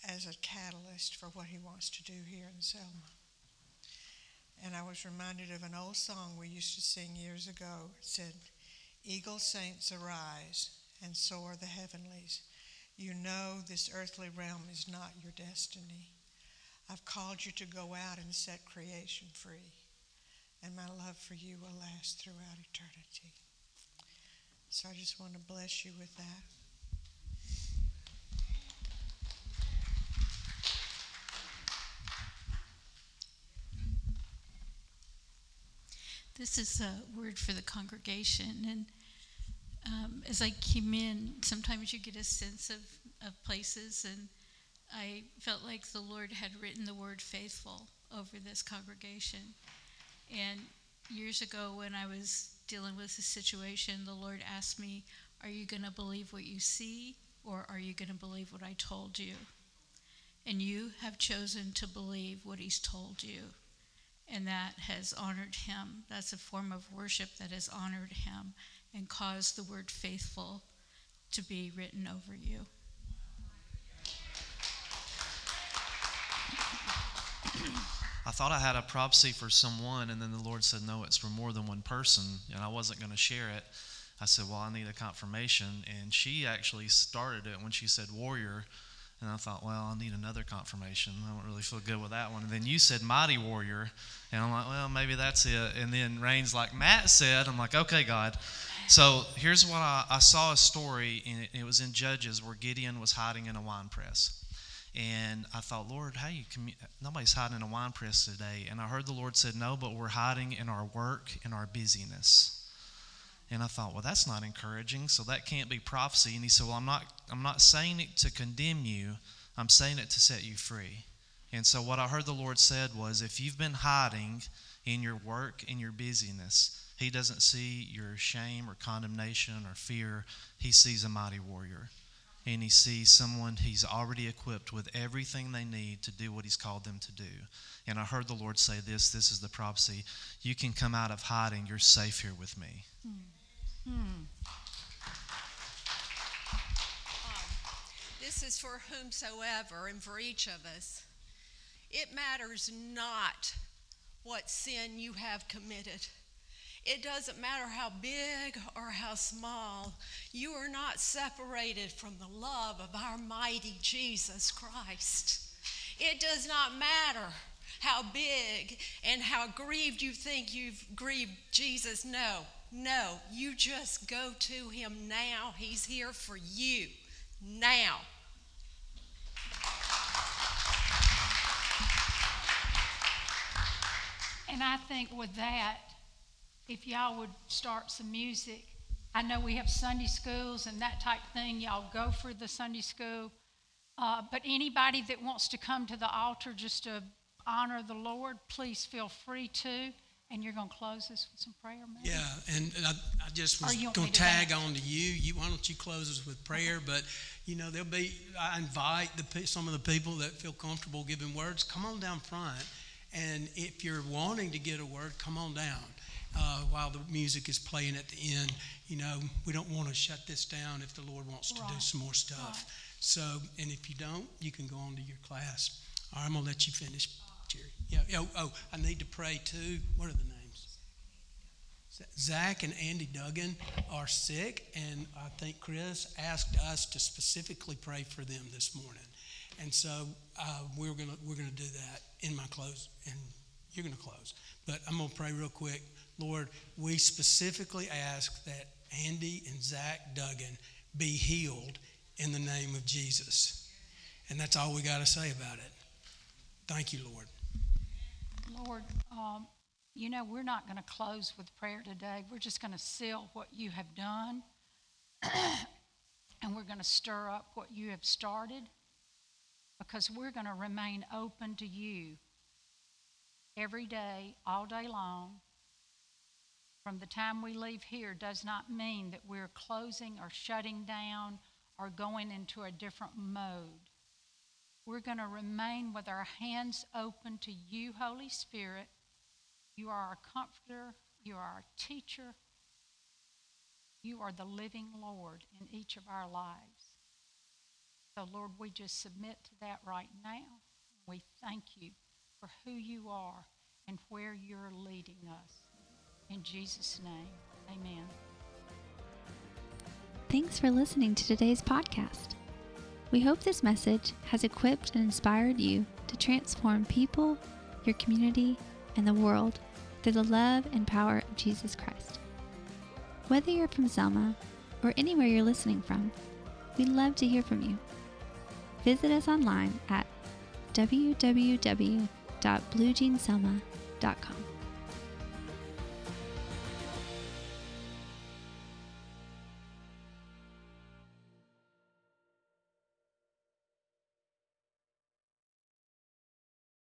as a catalyst for what He wants to do here in Selma. And I was reminded of an old song we used to sing years ago. It said, Eagle saints arise and soar the heavenlies. You know this earthly realm is not your destiny. I've called you to go out and set creation free, and my love for you will last throughout eternity. So I just want to bless you with that. This is a word for the congregation. And um, as I came in, sometimes you get a sense of, of places, and I felt like the Lord had written the word faithful over this congregation. And years ago, when I was dealing with a situation, the Lord asked me, Are you going to believe what you see, or are you going to believe what I told you? And you have chosen to believe what He's told you and that has honored him. That's a form of worship that has honored him and caused the word faithful to be written over you. I thought I had a prophecy for someone, and then the Lord said, No, it's for more than one person, and I wasn't going to share it. I said, Well, I need a confirmation. And she actually started it when she said warrior. And I thought, well, I need another confirmation. I don't really feel good with that one. And then you said mighty warrior. And I'm like, well, maybe that's it. And then Rain's like, Matt said. I'm like, okay, God. So here's what I, I saw a story, and it, it was in Judges where Gideon was hiding in a wine press. And I thought, Lord, how you commu- nobody's hiding in a wine press today. And I heard the Lord said, no, but we're hiding in our work and our busyness. And I thought, well, that's not encouraging, so that can't be prophecy. And he said, well, I'm not, I'm not saying it to condemn you, I'm saying it to set you free. And so what I heard the Lord said was, if you've been hiding in your work and your busyness, he doesn't see your shame or condemnation or fear. He sees a mighty warrior. And he sees someone he's already equipped with everything they need to do what he's called them to do. And I heard the Lord say this this is the prophecy. You can come out of hiding, you're safe here with me. Hmm. Hmm. This is for whomsoever and for each of us. It matters not what sin you have committed. It doesn't matter how big or how small, you are not separated from the love of our mighty Jesus Christ. It does not matter how big and how grieved you think you've grieved Jesus. No, no, you just go to him now. He's here for you now. And I think with that, if y'all would start some music, I know we have Sunday schools and that type thing. Y'all go for the Sunday school. Uh, but anybody that wants to come to the altar just to honor the Lord, please feel free to. And you're going to close this with some prayer, maybe? Yeah, and I, I just was going to to tag on to you. you. Why don't you close us with prayer? But you know, there'll be. I invite the some of the people that feel comfortable giving words. Come on down front, and if you're wanting to get a word, come on down. Uh, while the music is playing at the end, you know, we don't want to shut this down if the Lord wants to do some more stuff. So, and if you don't, you can go on to your class. All right, I'm gonna let you finish, Jerry. Yeah. Oh, oh, I need to pray too. What are the names? Zach and Andy Duggan are sick, and I think Chris asked us to specifically pray for them this morning. And so uh, we're gonna we're gonna do that in my close, and you're gonna close. But I'm gonna pray real quick. Lord, we specifically ask that Andy and Zach Duggan be healed in the name of Jesus, and that's all we got to say about it. Thank you, Lord. Lord, um, you know, we're not going to close with prayer today. We're just going to seal what you have done, *clears throat* and we're going to stir up what you have started because we're going to remain open to you every day, all day long. From the time we leave here does not mean that we're closing or shutting down or going into a different mode. We're going to remain with our hands open to you, Holy Spirit. You are our comforter, you are our teacher, you are the living Lord in each of our lives. So, Lord, we just submit to that right now. We thank you for who you are and where you're leading us. In Jesus' name, amen. Thanks for listening to today's podcast. We hope this message has equipped and inspired you to transform people, your community, and the world through the love and power of Jesus Christ. Whether you're from Selma or anywhere you're listening from, we'd love to hear from you. Visit us online at www.bluejeanselma.com.